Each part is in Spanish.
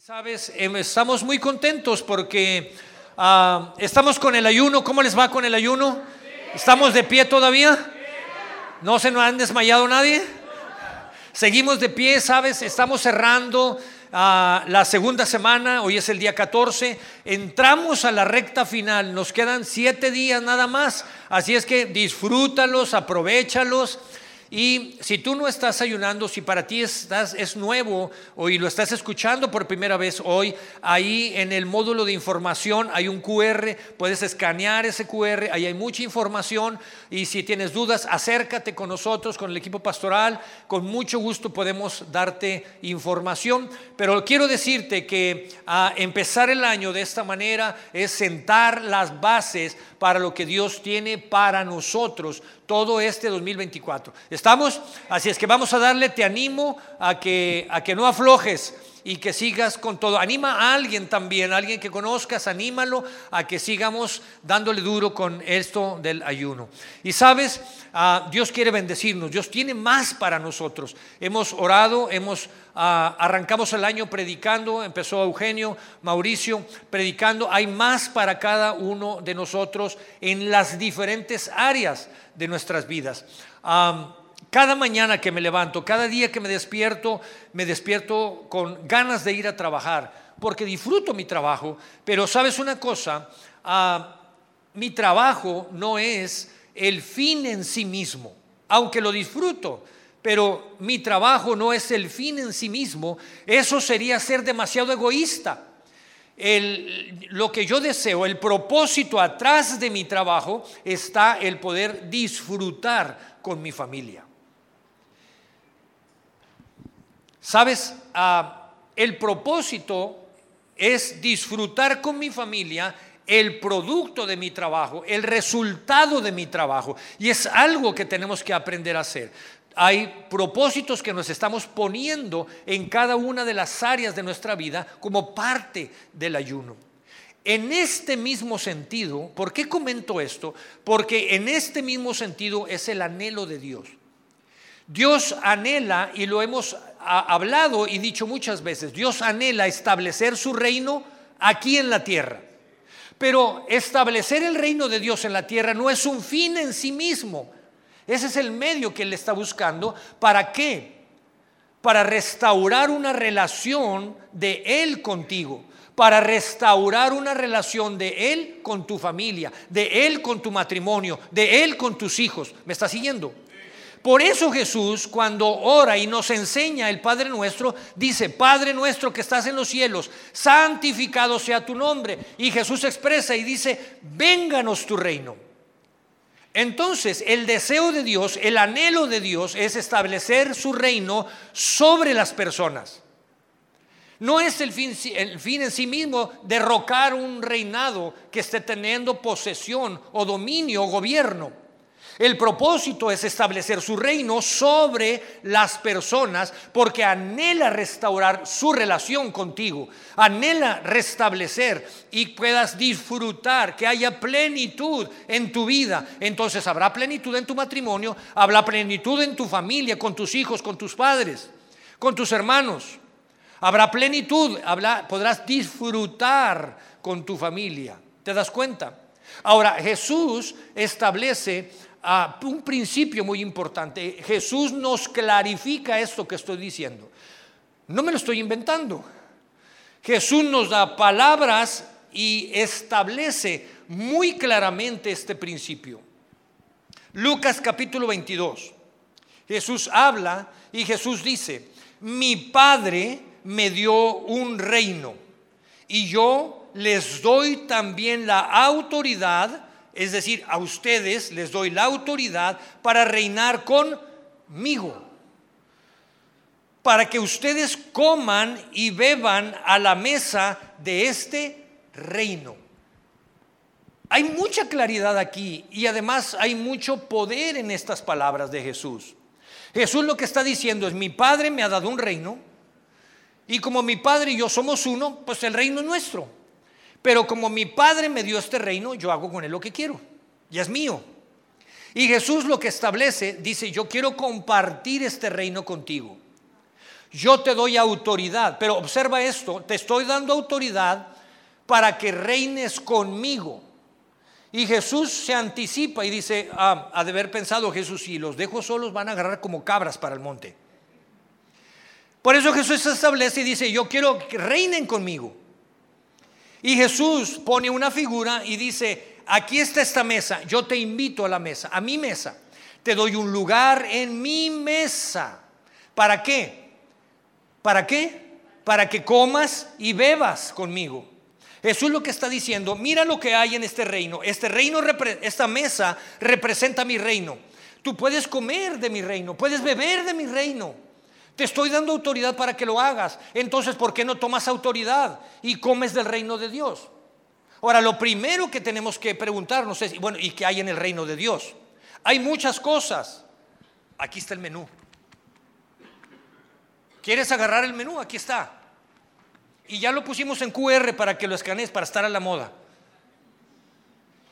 Sabes, em, estamos muy contentos porque ah, estamos con el ayuno. ¿Cómo les va con el ayuno? ¿Estamos de pie todavía? ¿No se nos han desmayado nadie? Seguimos de pie, ¿sabes? Estamos cerrando ah, la segunda semana, hoy es el día 14, entramos a la recta final, nos quedan siete días nada más, así es que disfrútalos, aprovechalos. Y si tú no estás ayunando, si para ti estás, es nuevo o y lo estás escuchando por primera vez hoy, ahí en el módulo de información hay un QR, puedes escanear ese QR, ahí hay mucha información. Y si tienes dudas, acércate con nosotros, con el equipo pastoral, con mucho gusto podemos darte información. Pero quiero decirte que a empezar el año de esta manera es sentar las bases para lo que Dios tiene para nosotros todo este 2024. ¿Estamos? Así es que vamos a darle, te animo a que, a que no aflojes y que sigas con todo. Anima a alguien también, a alguien que conozcas, anímalo a que sigamos dándole duro con esto del ayuno. Y sabes, ah, Dios quiere bendecirnos, Dios tiene más para nosotros. Hemos orado, hemos ah, arrancamos el año predicando, empezó Eugenio, Mauricio predicando, hay más para cada uno de nosotros en las diferentes áreas de nuestras vidas. Cada mañana que me levanto, cada día que me despierto, me despierto con ganas de ir a trabajar, porque disfruto mi trabajo, pero sabes una cosa, ah, mi trabajo no es el fin en sí mismo, aunque lo disfruto, pero mi trabajo no es el fin en sí mismo, eso sería ser demasiado egoísta. Lo que yo deseo, el propósito atrás de mi trabajo está el poder disfrutar con mi familia. ¿Sabes? Ah, el propósito es disfrutar con mi familia el producto de mi trabajo, el resultado de mi trabajo. Y es algo que tenemos que aprender a hacer hay propósitos que nos estamos poniendo en cada una de las áreas de nuestra vida como parte del ayuno. En este mismo sentido, ¿por qué comento esto? Porque en este mismo sentido es el anhelo de Dios. Dios anhela, y lo hemos hablado y dicho muchas veces, Dios anhela establecer su reino aquí en la tierra. Pero establecer el reino de Dios en la tierra no es un fin en sí mismo, ese es el medio que Él está buscando. ¿Para qué? Para restaurar una relación de Él contigo. Para restaurar una relación de Él con tu familia, de Él con tu matrimonio, de Él con tus hijos. ¿Me está siguiendo? Por eso Jesús cuando ora y nos enseña el Padre nuestro, dice, Padre nuestro que estás en los cielos, santificado sea tu nombre. Y Jesús expresa y dice, vénganos tu reino. Entonces, el deseo de Dios, el anhelo de Dios es establecer su reino sobre las personas. No es el fin, el fin, en sí mismo derrocar un reinado que esté teniendo posesión o dominio o gobierno. El propósito es establecer su reino sobre las personas porque anhela restaurar su relación contigo, anhela restablecer y puedas disfrutar, que haya plenitud en tu vida. Entonces habrá plenitud en tu matrimonio, habrá plenitud en tu familia, con tus hijos, con tus padres, con tus hermanos. Habrá plenitud, podrás disfrutar con tu familia. ¿Te das cuenta? Ahora, Jesús establece un principio muy importante. Jesús nos clarifica esto que estoy diciendo. No me lo estoy inventando. Jesús nos da palabras y establece muy claramente este principio. Lucas capítulo 22. Jesús habla y Jesús dice, mi Padre me dio un reino y yo les doy también la autoridad es decir, a ustedes les doy la autoridad para reinar conmigo. Para que ustedes coman y beban a la mesa de este reino. Hay mucha claridad aquí y además hay mucho poder en estas palabras de Jesús. Jesús lo que está diciendo es, mi Padre me ha dado un reino y como mi Padre y yo somos uno, pues el reino es nuestro. Pero como mi Padre me dio este reino, yo hago con él lo que quiero. Ya es mío. Y Jesús lo que establece, dice, yo quiero compartir este reino contigo. Yo te doy autoridad, pero observa esto, te estoy dando autoridad para que reines conmigo. Y Jesús se anticipa y dice, ah, ha de haber pensado Jesús, si los dejo solos van a agarrar como cabras para el monte. Por eso Jesús se establece y dice, yo quiero que reinen conmigo. Y Jesús pone una figura y dice, aquí está esta mesa, yo te invito a la mesa, a mi mesa. Te doy un lugar en mi mesa. ¿Para qué? ¿Para qué? Para que comas y bebas conmigo. Jesús lo que está diciendo, mira lo que hay en este reino. Este reino, esta mesa representa mi reino. Tú puedes comer de mi reino, puedes beber de mi reino. Te estoy dando autoridad para que lo hagas. Entonces, ¿por qué no tomas autoridad y comes del reino de Dios? Ahora, lo primero que tenemos que preguntarnos es, bueno, ¿y qué hay en el reino de Dios? Hay muchas cosas. Aquí está el menú. ¿Quieres agarrar el menú? Aquí está. Y ya lo pusimos en QR para que lo escanees, para estar a la moda.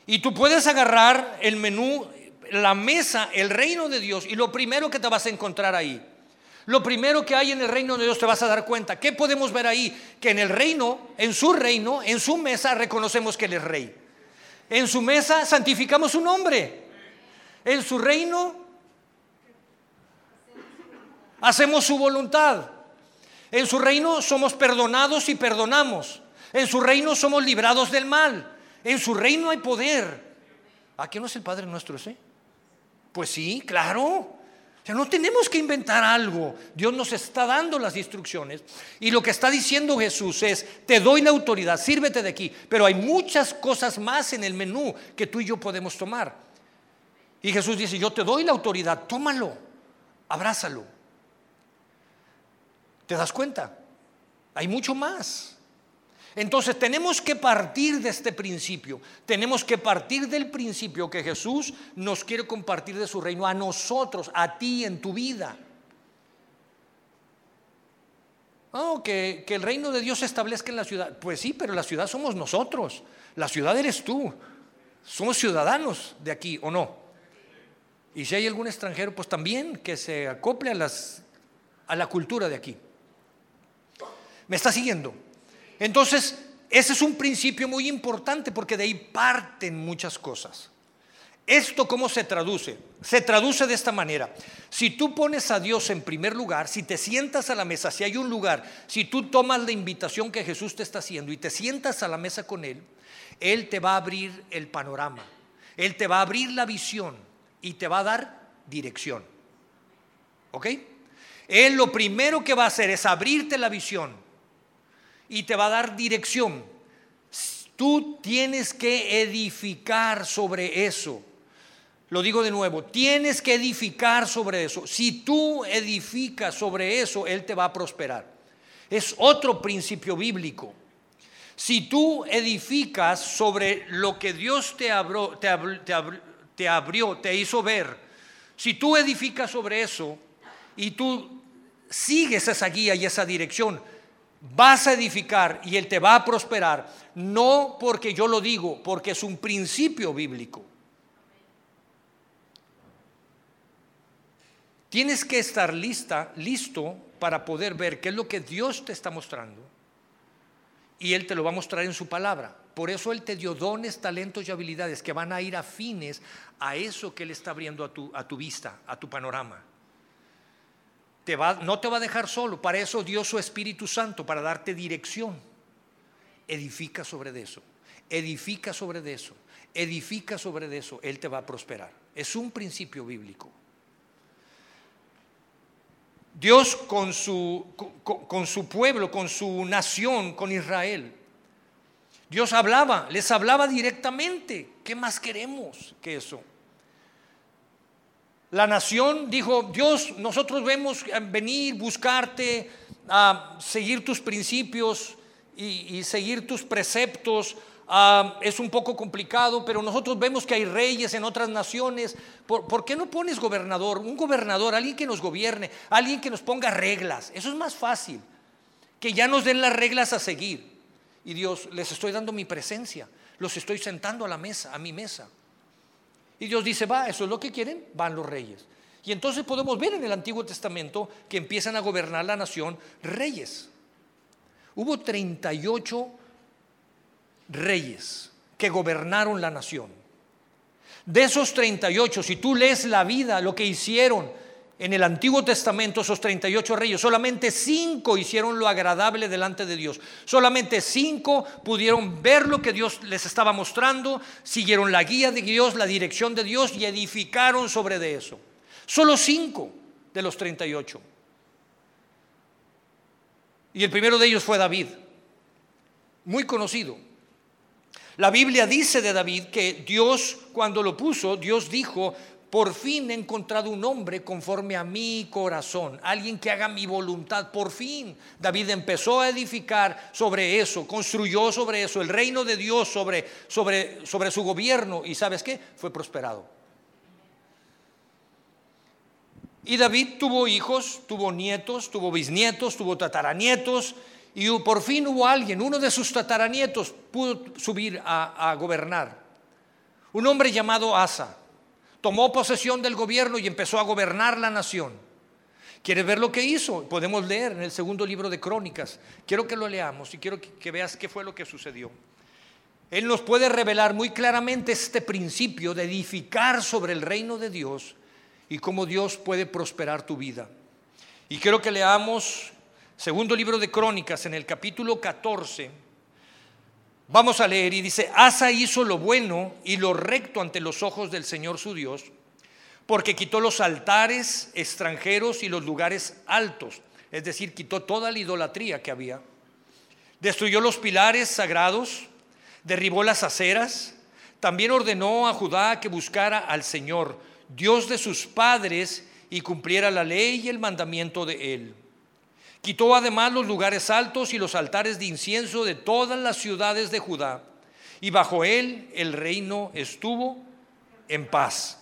Y tú puedes agarrar el menú, la mesa, el reino de Dios, y lo primero que te vas a encontrar ahí. Lo primero que hay en el reino de Dios te vas a dar cuenta. ¿Qué podemos ver ahí? Que en el reino, en su reino, en su mesa reconocemos que Él es rey. En su mesa santificamos su nombre. En su reino hacemos su voluntad. En su reino somos perdonados y perdonamos. En su reino somos librados del mal. En su reino hay poder. ¿A qué no es el Padre nuestro ese? Pues sí, claro. Ya no tenemos que inventar algo. Dios nos está dando las instrucciones. Y lo que está diciendo Jesús es, te doy la autoridad, sírvete de aquí. Pero hay muchas cosas más en el menú que tú y yo podemos tomar. Y Jesús dice, yo te doy la autoridad, tómalo, abrázalo. ¿Te das cuenta? Hay mucho más. Entonces tenemos que partir de este principio. Tenemos que partir del principio que Jesús nos quiere compartir de su reino a nosotros, a ti en tu vida. Oh, que, que el reino de Dios se establezca en la ciudad. Pues sí, pero la ciudad somos nosotros. La ciudad eres tú. Somos ciudadanos de aquí, ¿o no? Y si hay algún extranjero, pues también que se acople a, las, a la cultura de aquí. ¿Me está siguiendo? Entonces, ese es un principio muy importante porque de ahí parten muchas cosas. ¿Esto cómo se traduce? Se traduce de esta manera. Si tú pones a Dios en primer lugar, si te sientas a la mesa, si hay un lugar, si tú tomas la invitación que Jesús te está haciendo y te sientas a la mesa con Él, Él te va a abrir el panorama, Él te va a abrir la visión y te va a dar dirección. ¿Ok? Él lo primero que va a hacer es abrirte la visión y te va a dar dirección. Tú tienes que edificar sobre eso. Lo digo de nuevo, tienes que edificar sobre eso. Si tú edificas sobre eso, Él te va a prosperar. Es otro principio bíblico. Si tú edificas sobre lo que Dios te abrió, te, te, abrió, te hizo ver, si tú edificas sobre eso y tú sigues esa guía y esa dirección, vas a edificar y Él te va a prosperar, no porque yo lo digo, porque es un principio bíblico. Tienes que estar lista, listo para poder ver qué es lo que Dios te está mostrando. Y Él te lo va a mostrar en su palabra. Por eso Él te dio dones, talentos y habilidades que van a ir afines a eso que Él está abriendo a tu, a tu vista, a tu panorama no te va a dejar solo. Para eso dio su Espíritu Santo, para darte dirección. Edifica sobre eso. Edifica sobre eso. Edifica sobre eso. Él te va a prosperar. Es un principio bíblico. Dios con su, con su pueblo, con su nación, con Israel. Dios hablaba, les hablaba directamente. ¿Qué más queremos que eso? La nación dijo, Dios, nosotros vemos venir, buscarte, a seguir tus principios y, seguir tus preceptos. es un poco complicado, pero nosotros vemos que hay reyes en otras naciones. ¿Por, ¿Por, qué no pones gobernador? Un gobernador, alguien que nos gobierne, alguien que nos ponga reglas. Eso es más fácil. Que ya nos den las reglas a seguir. Y Dios, les estoy dando mi presencia. Los estoy sentando a la mesa, a mi mesa. Y Dios dice, va, eso es lo que quieren, van los reyes. Y entonces podemos ver en el Antiguo Testamento que empiezan a gobernar la nación reyes. Hubo 38 reyes que gobernaron la nación. De esos 38, si tú lees la vida, lo que hicieron en el Antiguo Testamento, esos 38 reyes, solamente 5 hicieron lo agradable delante de Dios. Solamente 5 pudieron ver lo que Dios les estaba mostrando, siguieron la guía de Dios, la dirección de Dios y edificaron sobre de eso. Solo 5 de los 38. Y el primero de ellos fue David, muy conocido. La Biblia dice de David que Dios, cuando lo puso, Dios dijo, por fin he encontrado un hombre conforme a mi corazón, alguien que haga mi voluntad. Por fin David empezó a edificar sobre eso, construyó sobre eso el reino de Dios sobre, sobre, sobre su gobierno y sabes qué? Fue prosperado. Y David tuvo hijos, tuvo nietos, tuvo bisnietos, tuvo tataranietos y por fin hubo alguien, uno de sus tataranietos pudo subir a, gobernar. Un hombre llamado Asa tomó posesión del gobierno y empezó a gobernar la nación. ¿Quieres ver lo que hizo? Podemos leer en el segundo libro de Crónicas. Quiero que lo leamos y quiero que veas qué fue lo que sucedió. Él nos puede revelar muy claramente este principio de edificar sobre el reino de Dios y cómo Dios puede prosperar tu vida. Y quiero que leamos segundo libro de Crónicas, en el capítulo 14, vamos a leer y dice, Asa hizo lo bueno y lo recto ante los ojos del Señor su Dios, porque quitó los altares extranjeros y los lugares altos, es decir, quitó toda la idolatría que había. Destruyó los pilares sagrados, derribó las aceras, también ordenó a Judá que buscara al Señor, Dios de sus padres, y cumpliera la ley y el mandamiento de él Quitó además los lugares altos y los altares de incienso de todas las ciudades de Judá, y bajo él el reino estuvo en paz.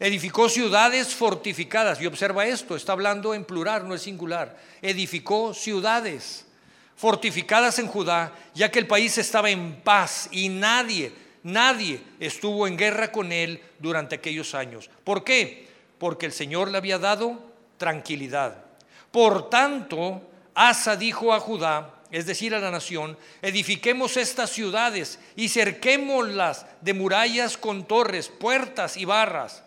Edificó ciudades fortificadas, y observa esto, está hablando en plural, no es singular. Edificó ciudades fortificadas en Judá, ya que el país estaba en paz y nadie, nadie estuvo en guerra con él durante aquellos años. ¿Por qué? Porque el Señor le había dado tranquilidad. Por tanto, Asa dijo a Judá, es decir, a la nación, edifiquemos estas ciudades y cerquémoslas de murallas con torres, puertas y barras.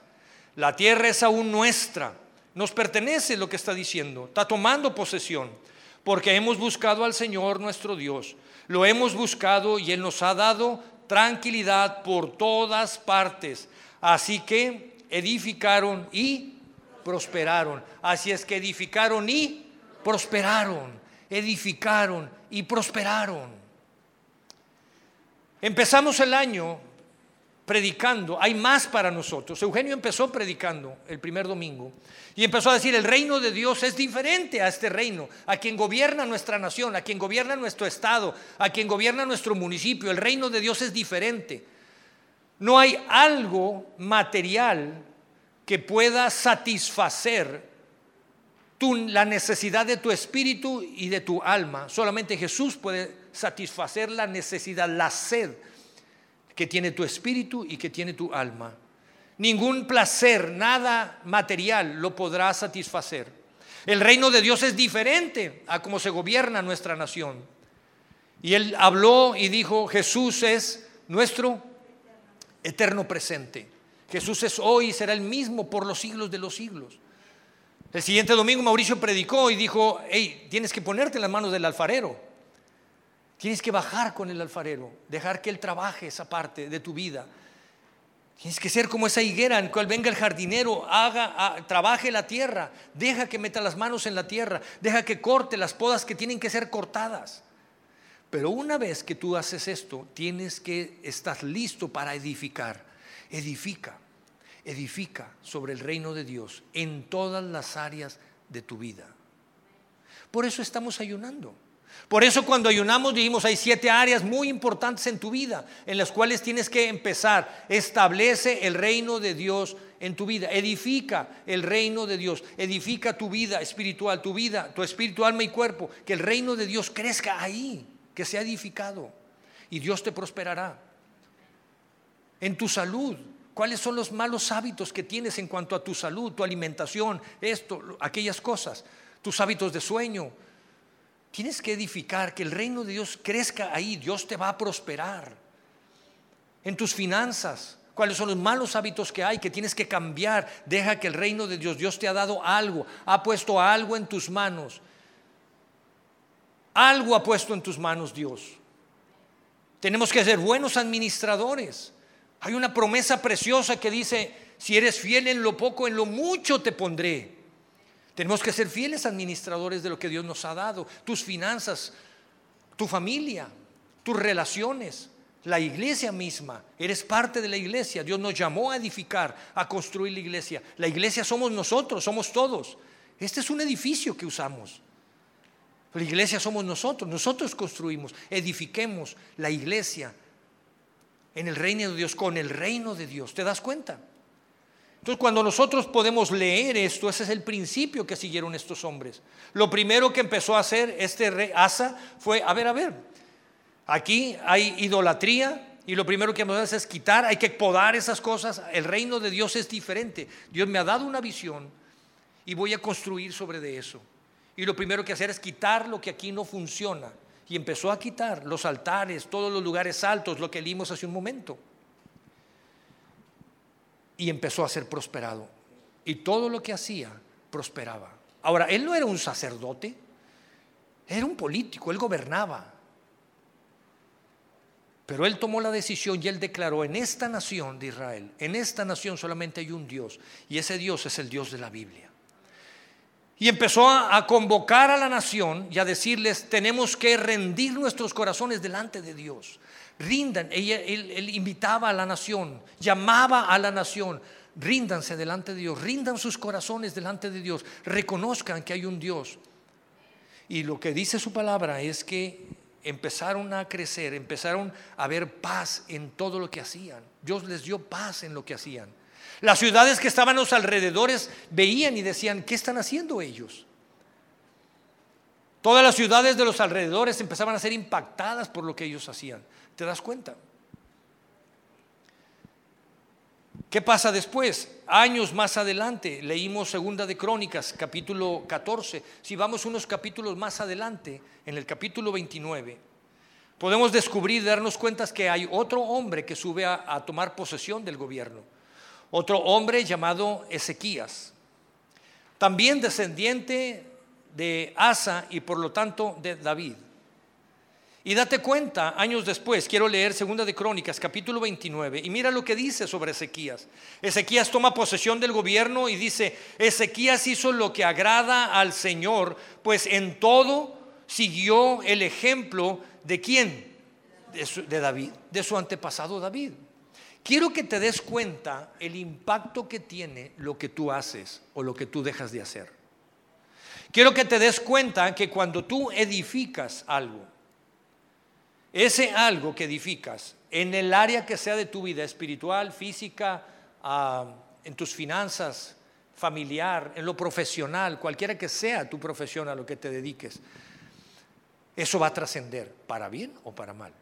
La tierra es aún nuestra, nos pertenece lo que está diciendo, está tomando posesión, porque hemos buscado al Señor nuestro Dios, lo hemos buscado y Él nos ha dado tranquilidad por todas partes. Así que edificaron y prosperaron. Así es que edificaron y prosperaron. Edificaron y prosperaron. Empezamos el año predicando, hay más para nosotros. Eugenio empezó predicando el primer domingo y empezó a decir, el reino de Dios es diferente a este reino, a quien gobierna nuestra nación, a quien gobierna nuestro estado, a quien gobierna nuestro municipio. El reino de Dios es diferente. No hay algo material que pueda satisfacer la necesidad de tu espíritu y de tu alma. Solamente Jesús puede satisfacer la necesidad, la sed que tiene tu espíritu y que tiene tu alma. Ningún placer, nada material lo podrá satisfacer. El reino de Dios es diferente a cómo se gobierna nuestra nación. Y él habló y dijo, Jesús es nuestro eterno presente. Jesús es hoy y será el mismo por los siglos de los siglos. El siguiente domingo Mauricio predicó y dijo, hey, tienes que ponerte en las manos del alfarero. Tienes que bajar con el alfarero, dejar que él trabaje esa parte de tu vida. Tienes que ser como esa higuera en cual venga el jardinero, haga, trabaje la tierra, deja que meta las manos en la tierra, deja que corte las podas que tienen que ser cortadas. Pero una vez que tú haces esto, tienes que estar listo para edificar edifica, edifica sobre el reino de Dios en todas las áreas de tu vida. Por eso estamos ayunando. Por eso cuando ayunamos dijimos hay siete áreas muy importantes en tu vida en las cuales tienes que empezar. Establece el reino de Dios en tu vida. Edifica el reino de Dios. Edifica tu vida espiritual, tu vida, tu espíritu, alma y cuerpo. Que el reino de Dios crezca ahí, que sea edificado. Y Dios te prosperará en tu salud. ¿Cuáles son los malos hábitos que tienes en cuanto a tu salud, tu alimentación, esto, aquellas cosas, tus hábitos de sueño? Tienes que edificar que el reino de Dios crezca ahí, Dios te va a prosperar. En tus finanzas, cuáles son los malos hábitos que hay que tienes que cambiar. Deja que el reino de Dios, Dios te ha dado algo, ha puesto algo en tus manos. Algo ha puesto en tus manos Dios. Tenemos que ser buenos administradores. Hay una promesa preciosa que dice, si eres fiel en lo poco, en lo mucho te pondré. Tenemos que ser fieles administradores de lo que Dios nos ha dado, tus finanzas, tu familia, tus relaciones, la iglesia misma. Eres parte de la iglesia. Dios nos llamó a edificar, a construir la iglesia. La iglesia somos nosotros, somos todos. Este es un edificio que usamos. La iglesia somos nosotros, nosotros construimos, edifiquemos la iglesia en el reino de Dios, con el reino de Dios. ¿Te das cuenta? Entonces, cuando nosotros podemos leer esto, ese es el principio que siguieron estos hombres. Lo primero que empezó a hacer este rey Asa fue, a ver, a ver, aquí hay idolatría y lo primero que hacer es quitar, hay que podar esas cosas. El reino de Dios es diferente. Dios me ha dado una visión y voy a construir sobre de eso. Y lo primero que hacer es quitar lo que aquí no funciona. Y empezó a quitar los altares, todos los lugares altos, lo que leímos hace un momento. Y empezó a ser prosperado. Y todo lo que hacía prosperaba. Ahora, él no era un sacerdote, era un político, él gobernaba. Pero él tomó la decisión y él declaró, en esta nación de Israel, en esta nación solamente hay un Dios, y ese Dios es el Dios de la Biblia. Y empezó a, convocar a la nación y a decirles, tenemos que rendir nuestros corazones delante de Dios. Rindan, él, invitaba a la nación, llamaba a la nación, ríndanse delante de Dios, rindan sus corazones delante de Dios, reconozcan que hay un Dios. Y lo que dice su palabra es que empezaron a crecer, empezaron a ver paz en todo lo que hacían. Dios les dio paz en lo que hacían. Las ciudades que estaban a los alrededores veían y decían, ¿qué están haciendo ellos? Todas las ciudades de los alrededores empezaban a ser impactadas por lo que ellos hacían. ¿Te das cuenta? ¿Qué pasa después? Años más adelante, leímos Segunda de Crónicas, capítulo 14. Si vamos unos capítulos más adelante, en el capítulo 29, podemos descubrir, darnos cuenta que hay otro hombre que sube a, a tomar posesión del gobierno otro hombre llamado Ezequías, también descendiente de Asa y por lo tanto de David. Y date cuenta, años después, quiero leer Segunda de Crónicas, capítulo 29, y mira lo que dice sobre Ezequías. Ezequías toma posesión del gobierno y dice, Ezequías hizo lo que agrada al Señor, pues en todo siguió el ejemplo de quién? De, de David, de su antepasado David. Quiero que te des cuenta el impacto que tiene lo que tú haces o lo que tú dejas de hacer. Quiero que te des cuenta que cuando tú edificas algo, ese algo que edificas en el área que sea de tu vida espiritual, física, ah, en tus finanzas, familiar, en lo profesional, cualquiera que sea tu profesión a lo que te dediques, eso va a trascender para bien o para mal.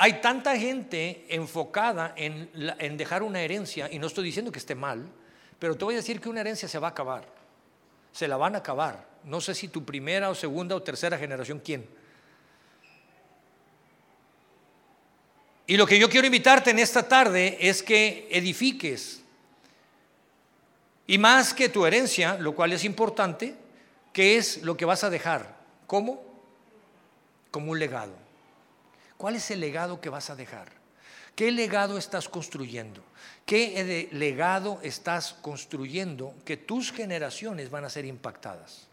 Hay tanta gente enfocada en, dejar una herencia, y no estoy diciendo que esté mal, pero te voy a decir que una herencia se va a acabar, se la van a acabar. No sé si tu primera o segunda o tercera generación, ¿quién? Y lo que yo quiero invitarte en esta tarde es que edifiques. Y más que tu herencia, lo cual es importante, ¿qué es lo que vas a dejar? ¿Cómo? Como un legado. ¿Cuál es el legado que vas a dejar? ¿Qué legado estás construyendo? ¿Qué legado estás construyendo que tus generaciones van a ser impactadas?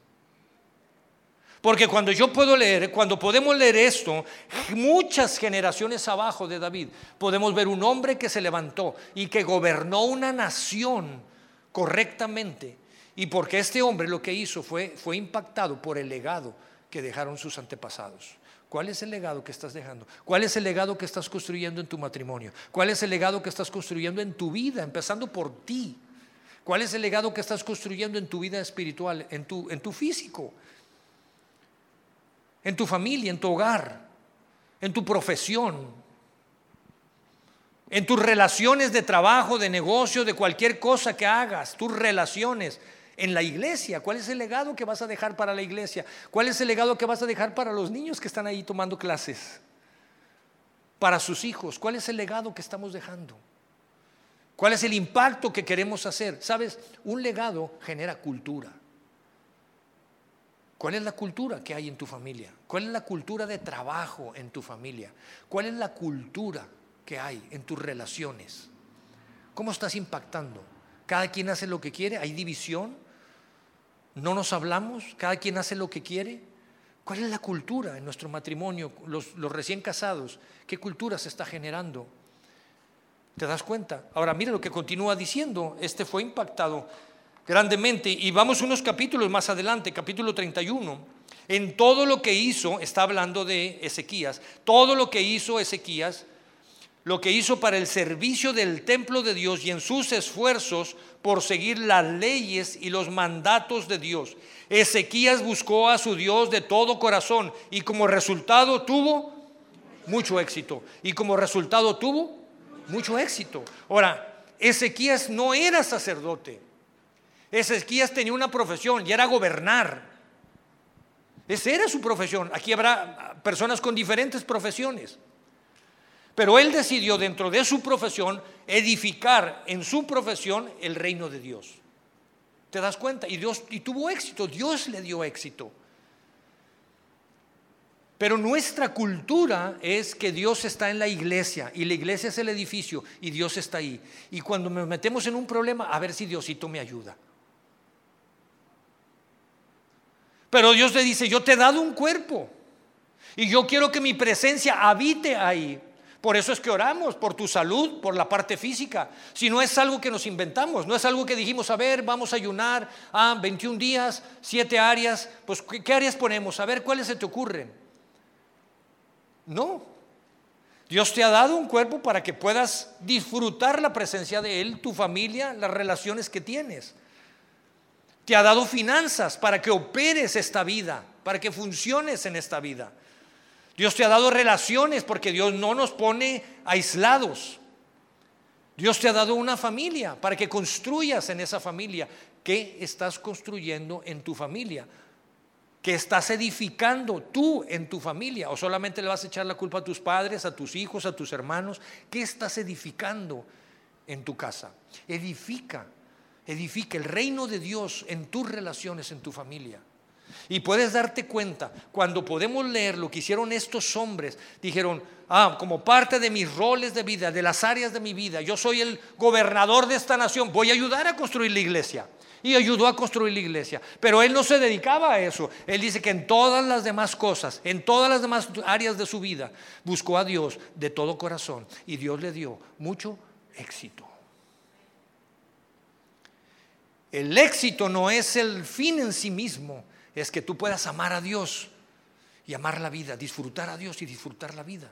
Porque cuando yo puedo leer, cuando podemos leer esto, muchas generaciones abajo de David, podemos ver un hombre que se levantó y que gobernó una nación correctamente. Y porque este hombre lo que hizo fue, fue impactado por el legado que dejaron sus antepasados. ¿Cuál es el legado que estás dejando? ¿Cuál es el legado que estás construyendo en tu matrimonio? ¿Cuál es el legado que estás construyendo en tu vida, empezando por ti? ¿Cuál es el legado que estás construyendo en tu vida espiritual, en tu, en tu físico, en tu familia, en tu hogar, en tu profesión? En tus relaciones de trabajo, de negocio, de cualquier cosa que hagas, tus relaciones en la iglesia. ¿Cuál es el legado que vas a dejar para la iglesia? ¿Cuál es el legado que vas a dejar para los niños que están ahí tomando clases? Para sus hijos. ¿Cuál es el legado que estamos dejando? ¿Cuál es el impacto que queremos hacer? Sabes, un legado genera cultura. ¿Cuál es la cultura que hay en tu familia? ¿Cuál es la cultura de trabajo en tu familia? ¿Cuál es la cultura que hay en tus relaciones? ¿Cómo estás impactando? ¿Cada quien hace lo que quiere? ¿Hay división? ¿No nos hablamos? ¿Cada quien hace lo que quiere? ¿Cuál es la cultura en nuestro matrimonio? Los, recién casados, ¿qué cultura se está generando? ¿Te das cuenta? Ahora mira lo que continúa diciendo. Este fue impactado grandemente. Y vamos unos capítulos más adelante, capítulo 31. En todo lo que hizo, está hablando de Ezequías, todo lo que hizo Ezequías, lo que hizo para el servicio del templo de Dios y en sus esfuerzos por seguir las leyes y los mandatos de Dios. Ezequías buscó a su Dios de todo corazón y como resultado tuvo mucho éxito. Y como resultado tuvo mucho éxito. Ahora, Ezequías no era sacerdote. Ezequías tenía una profesión y era gobernar. Esa era su profesión. Aquí habrá personas con diferentes profesiones. Pero él decidió dentro de su profesión edificar en su profesión el reino de Dios. ¿Te das cuenta? Y Dios y tuvo éxito, Dios le dio éxito. Pero nuestra cultura es que Dios está en la iglesia y la iglesia es el edificio y Dios está ahí. Y cuando nos metemos en un problema, a ver si Diosito me ayuda. Pero Dios le dice, yo te he dado un cuerpo y yo quiero que mi presencia habite ahí. Por eso es que oramos, por tu salud, por la parte física. Si no es algo que nos inventamos, no es algo que dijimos, a ver, vamos a ayunar, ah, 21 días, 7 áreas, pues ¿qué áreas ponemos? A ver, ¿cuáles se te ocurren? No. Dios te ha dado un cuerpo para que puedas disfrutar la presencia de Él, tu familia, las relaciones que tienes. Te ha dado finanzas para que operes esta vida, para que funciones en esta vida. Dios te ha dado relaciones porque Dios no nos pone aislados. Dios te ha dado una familia para que construyas en esa familia. ¿Qué estás construyendo en tu familia? ¿Qué estás edificando tú en tu familia? ¿O solamente le vas a echar la culpa a tus padres, a tus hijos, a tus hermanos? ¿Qué estás edificando en tu casa? Edifica, edifica el reino de Dios en tus relaciones, en tu familia. Y puedes darte cuenta, cuando podemos leer lo que hicieron estos hombres, dijeron, ah, como parte de mis roles de vida, de las áreas de mi vida, yo soy el gobernador de esta nación, voy a ayudar a construir la iglesia. Y ayudó a construir la iglesia. Pero él no se dedicaba a eso. Él dice que en todas las demás cosas, en todas las demás áreas de su vida, buscó a Dios de todo corazón. Y Dios le dio mucho éxito. El éxito no es el fin en sí mismo, es que tú puedas amar a Dios y amar la vida, disfrutar a Dios y disfrutar la vida.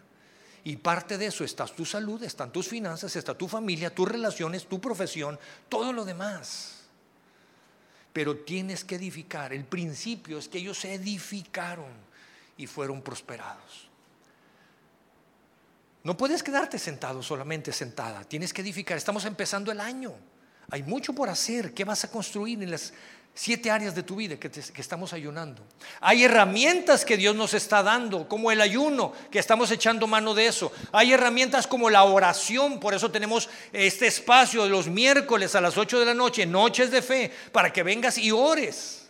Y parte de eso está tu salud, están tus finanzas, está tu familia, tus relaciones, tu profesión, todo lo demás. Pero tienes que edificar. El principio es que ellos se edificaron y fueron prosperados. No puedes quedarte sentado solamente sentada, tienes que edificar. Estamos empezando el año. Hay mucho por hacer. ¿Qué vas a construir en las siete áreas de tu vida que, estamos ayunando. Hay herramientas que Dios nos está dando, como el ayuno, que estamos echando mano de eso. Hay herramientas como la oración, por eso tenemos este espacio los miércoles a las 8 de la noche, noches de fe, para que vengas y ores.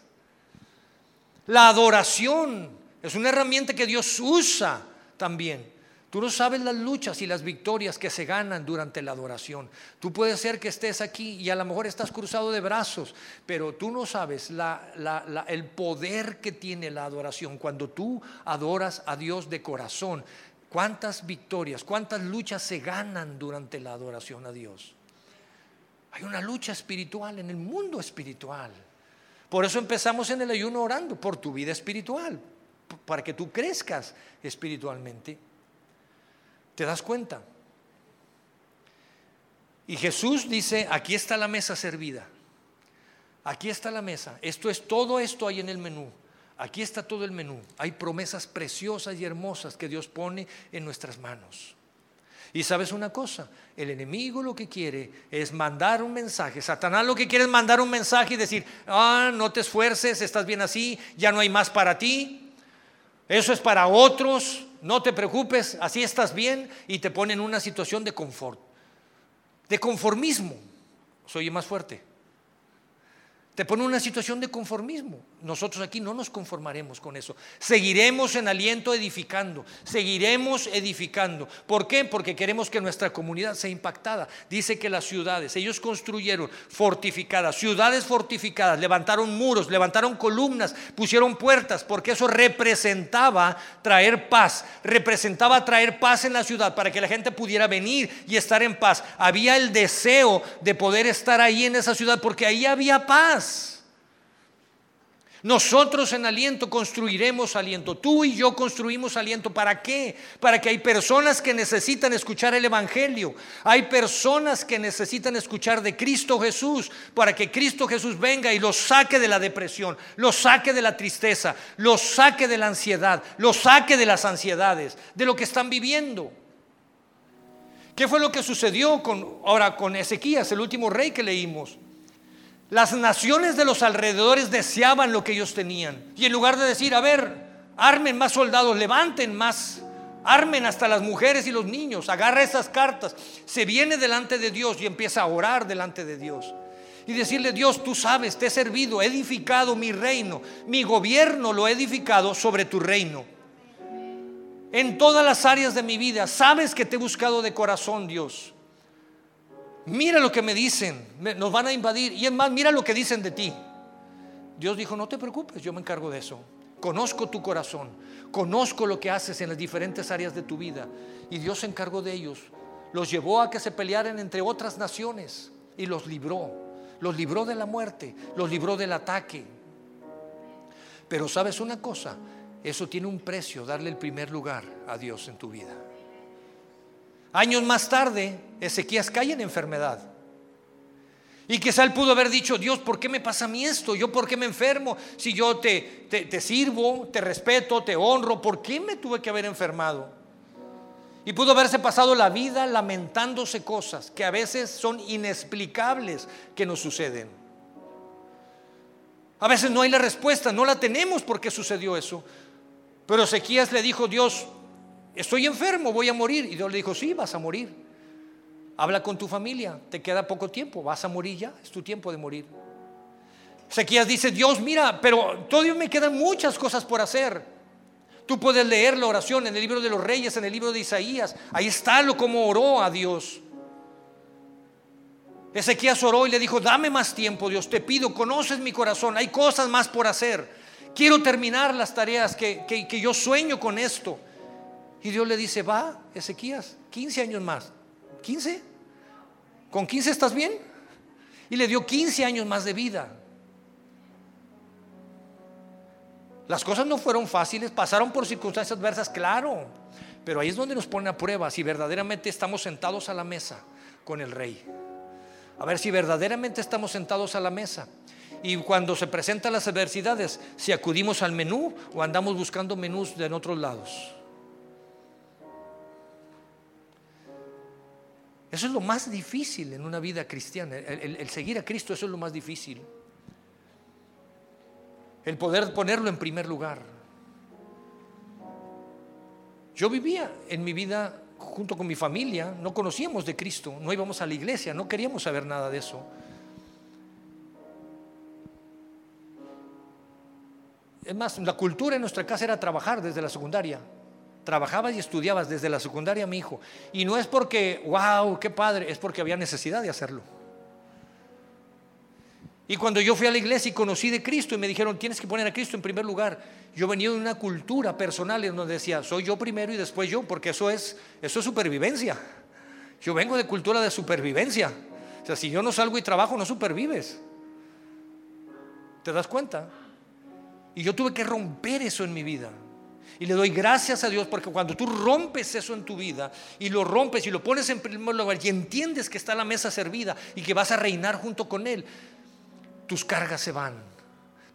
La adoración es una herramienta que Dios usa también. Tú no sabes las luchas y las victorias que se ganan durante la adoración. Tú puedes ser que estés aquí y a lo mejor estás cruzado de brazos, pero tú no sabes el poder que tiene la adoración cuando tú adoras a Dios de corazón. ¿Cuántas victorias, cuántas luchas se ganan durante la adoración a Dios? Hay una lucha espiritual en el mundo espiritual. Por eso empezamos en el ayuno orando por tu vida espiritual, para que tú crezcas espiritualmente. ¿Te das cuenta? Y Jesús dice, aquí está la mesa servida. Aquí está la mesa. Esto es todo esto hay en el menú. Aquí está todo el menú. Hay promesas preciosas y hermosas que Dios pone en nuestras manos. Y sabes una cosa, el enemigo lo que quiere es mandar un mensaje. Satanás lo que quiere es mandar un mensaje y decir, ah, no te esfuerces, estás bien así, ya no hay más para ti. Eso es para otros, no te preocupes, así estás bien y te pone en una situación de confort, de conformismo. Soy más fuerte. Te pone una situación de conformismo. Nosotros aquí no nos conformaremos con eso. Seguiremos en aliento edificando. Seguiremos edificando. ¿Por qué? Porque queremos que nuestra comunidad sea impactada. Dice que las ciudades, ellos construyeron fortificadas, ciudades fortificadas, levantaron muros, levantaron columnas, pusieron puertas, porque eso representaba traer paz. Representaba traer paz en la ciudad para que la gente pudiera venir y estar en paz. Había el deseo de poder estar ahí en esa ciudad porque ahí había paz. Nosotros en aliento construiremos aliento. Tú y yo construimos aliento. ¿Para qué? Para que hay personas que necesitan escuchar el Evangelio. Hay personas que necesitan escuchar de Cristo Jesús. Para que Cristo Jesús venga y los saque de la depresión, los saque de la tristeza, los saque de la ansiedad, los saque de las ansiedades, de lo que están viviendo. ¿Qué fue lo que sucedió con, ahora con Ezequías, el último rey que leímos? Las naciones de los alrededores deseaban lo que ellos tenían. Y en lugar de decir, a ver, armen más soldados, levanten más, armen hasta las mujeres y los niños, agarra esas cartas, se viene delante de Dios y empieza a orar delante de Dios. Y decirle, Dios, tú sabes, te he servido, he edificado mi reino, mi gobierno lo he edificado sobre tu reino. En todas las áreas de mi vida, sabes que te he buscado de corazón, Dios. Mira lo que me dicen, nos van a invadir. Y es más, mira lo que dicen de ti. Dios dijo, no te preocupes, yo me encargo de eso. Conozco tu corazón, conozco lo que haces en las diferentes áreas de tu vida. Y Dios se encargó de ellos. Los llevó a que se pelearan entre otras naciones y los libró. Los libró de la muerte, los libró del ataque. Pero sabes una cosa, eso tiene un precio, darle el primer lugar a Dios en tu vida. Años más tarde, Ezequías cae en enfermedad. Y quizá él pudo haber dicho, Dios, ¿por qué me pasa a mí esto? ¿Yo por qué me enfermo? Si yo te, te, sirvo, te respeto, te honro, ¿por qué me tuve que haber enfermado? Y pudo haberse pasado la vida lamentándose cosas que a veces son inexplicables que nos suceden. A veces no hay la respuesta, no la tenemos porque sucedió eso. Pero Ezequías le dijo, Dios, estoy enfermo, voy a morir. Y Dios le dijo, sí, vas a morir. Habla con tu familia, te queda poco tiempo, vas a morir ya, es tu tiempo de morir. Ezequías dice, Dios, mira, pero todavía me quedan muchas cosas por hacer. Tú puedes leer la oración en el libro de los reyes, en el libro de Isaías. Ahí está lo como oró a Dios. Ezequías oró y le dijo, dame más tiempo, Dios, te pido, conoces mi corazón, hay cosas más por hacer. Quiero terminar las tareas que, que yo sueño con esto. Y Dios le dice, va, Ezequías, 15 años más. ¿15? ¿Con 15 estás bien? Y le dio 15 años más de vida. Las cosas no fueron fáciles, pasaron por circunstancias adversas, claro. Pero ahí es donde nos pone a prueba si verdaderamente estamos sentados a la mesa con el rey. A ver si verdaderamente estamos sentados a la mesa. Y cuando se presentan las adversidades, si acudimos al menú o andamos buscando menús de en otros lados. Eso es lo más difícil en una vida cristiana. El, seguir a Cristo, eso es lo más difícil. El poder ponerlo en primer lugar. Yo vivía en mi vida junto con mi familia, no conocíamos de Cristo, no íbamos a la iglesia, no queríamos saber nada de eso. Es más, la cultura en nuestra casa era trabajar desde la secundaria. Trabajabas y estudiabas desde la secundaria, mi hijo. Y no es porque, wow, qué padre, es porque había necesidad de hacerlo. Y cuando yo fui a la iglesia y conocí de Cristo y me dijeron, tienes que poner a Cristo en primer lugar, yo venía de una cultura personal en donde decía, soy yo primero y después yo, porque eso es, eso es supervivencia. Yo vengo de cultura de supervivencia. O sea, si yo no salgo y trabajo, no supervives. ¿Te das cuenta? Y yo tuve que romper eso en mi vida. Y le doy gracias a Dios porque cuando tú rompes eso en tu vida y lo rompes y lo pones en primer lugar y entiendes que está la mesa servida y que vas a reinar junto con Él, tus cargas se van,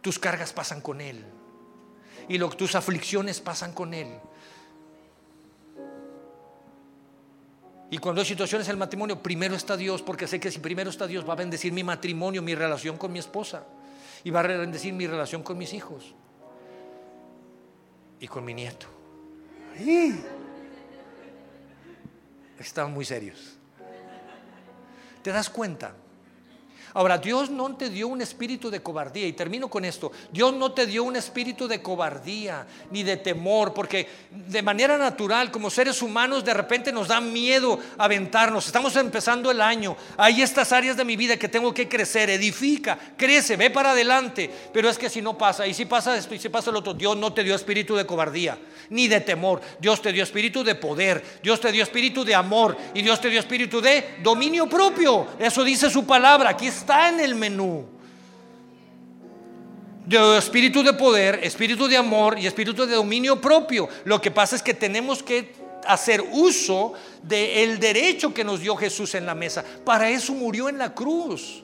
tus cargas pasan con Él y lo, tus aflicciones pasan con Él. Y cuando hay situaciones en el matrimonio, primero está Dios, porque sé que si primero está Dios va a bendecir mi matrimonio, mi relación con mi esposa, y va a bendecir mi relación con mis hijos y con mi nieto. Estaban muy serios. ¿Te das cuenta? Ahora, Dios no te dio un espíritu de cobardía, y termino con esto, Dios no te dio un espíritu de cobardía ni de temor, porque de manera natural, como seres humanos, de repente nos da miedo aventarnos. Estamos empezando el año, hay estas áreas de mi vida que tengo que crecer, edifica, crece, ve para adelante, pero es que si no pasa, y si pasa esto, y si pasa lo otro, Dios no te dio espíritu de cobardía, ni de temor, Dios te dio espíritu de poder, Dios te dio espíritu de amor, y Dios te dio espíritu de dominio propio, eso dice su palabra, aquí en el menú. De espíritu de poder, espíritu de amor y espíritu de dominio propio. Lo que pasa es que tenemos que hacer uso del derecho que nos dio Jesús en la mesa. Para eso murió en la cruz.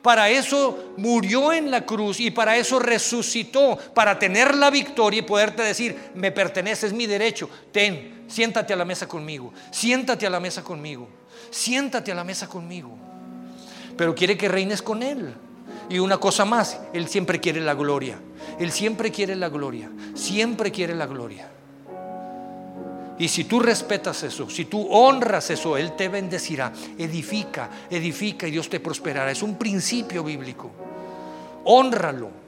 Para eso murió en la cruz y para eso resucitó, para tener la victoria y poderte decir, me pertenece, es mi derecho. Ten, siéntate a la mesa conmigo, siéntate a la mesa conmigo, siéntate a la mesa conmigo pero quiere que reines con Él. Y una cosa más, Él siempre quiere la gloria. Él siempre quiere la gloria. Siempre quiere la gloria. Y si tú respetas eso, si tú honras eso, Él te bendecirá. Edifica, edifica y Dios te prosperará. Es un principio bíblico. Honralo.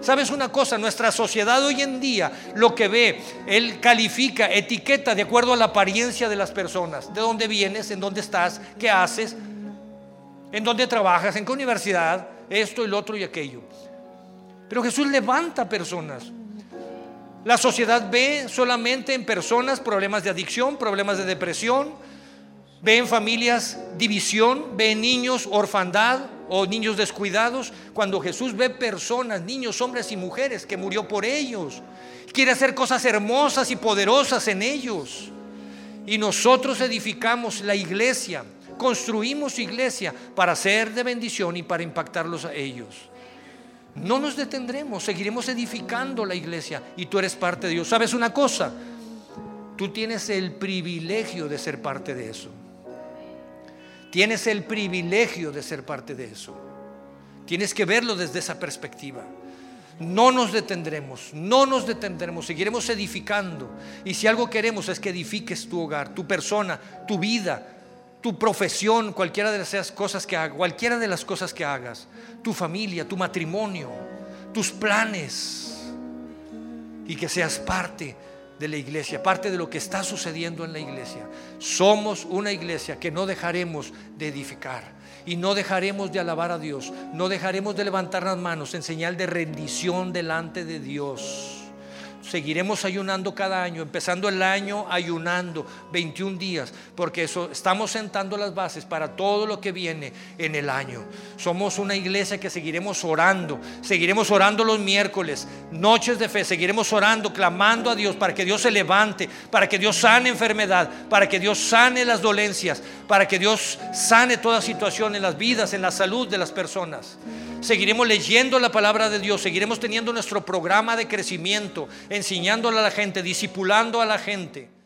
¿Sabes una cosa? Nuestra sociedad hoy en día lo que ve, él califica, etiqueta de acuerdo a la apariencia de las personas. ¿De dónde vienes? ¿En dónde estás? ¿Qué haces? ¿En dónde trabajas? ¿En qué universidad? Esto lo otro y aquello. Pero Jesús levanta personas. La sociedad ve solamente en personas problemas de adicción, problemas de depresión, ve en familias división, ve en niños orfandad, o niños descuidados, cuando Jesús ve personas, niños, hombres y mujeres que murió por ellos, quiere hacer cosas hermosas y poderosas en ellos. Y nosotros edificamos la iglesia, construimos iglesia para ser de bendición y para impactarlos a ellos. No nos detendremos, seguiremos edificando la iglesia y tú eres parte de Dios. ¿Sabes una cosa? Tú tienes el privilegio de ser parte de eso. Tienes el privilegio de ser parte de eso. Tienes que verlo desde esa perspectiva. No nos detendremos, no nos detendremos, seguiremos edificando. Y si algo queremos es que edifiques tu hogar, tu persona, tu vida, tu profesión, cualquiera de las cosas que hagas, cualquiera de las cosas que hagas, tu familia, tu matrimonio, tus planes, y que seas parte de la iglesia, parte de lo que está sucediendo en la iglesia. Somos una iglesia que no dejaremos de edificar y no dejaremos de alabar a Dios, no dejaremos de levantar las manos en señal de rendición delante de Dios. Seguiremos ayunando cada año, empezando el año ayunando 21 días, porque eso estamos sentando las bases para todo lo que viene en el año. Somos una iglesia que seguiremos orando, seguiremos orando los miércoles, noches de fe, seguiremos orando, clamando a Dios para que Dios se levante, para que Dios sane enfermedad, para que Dios sane las dolencias, para que Dios sane toda situación en las vidas, en la salud de las personas. Seguiremos leyendo la palabra de Dios, seguiremos teniendo nuestro programa de crecimiento, enseñándole a la gente, discipulando a la gente.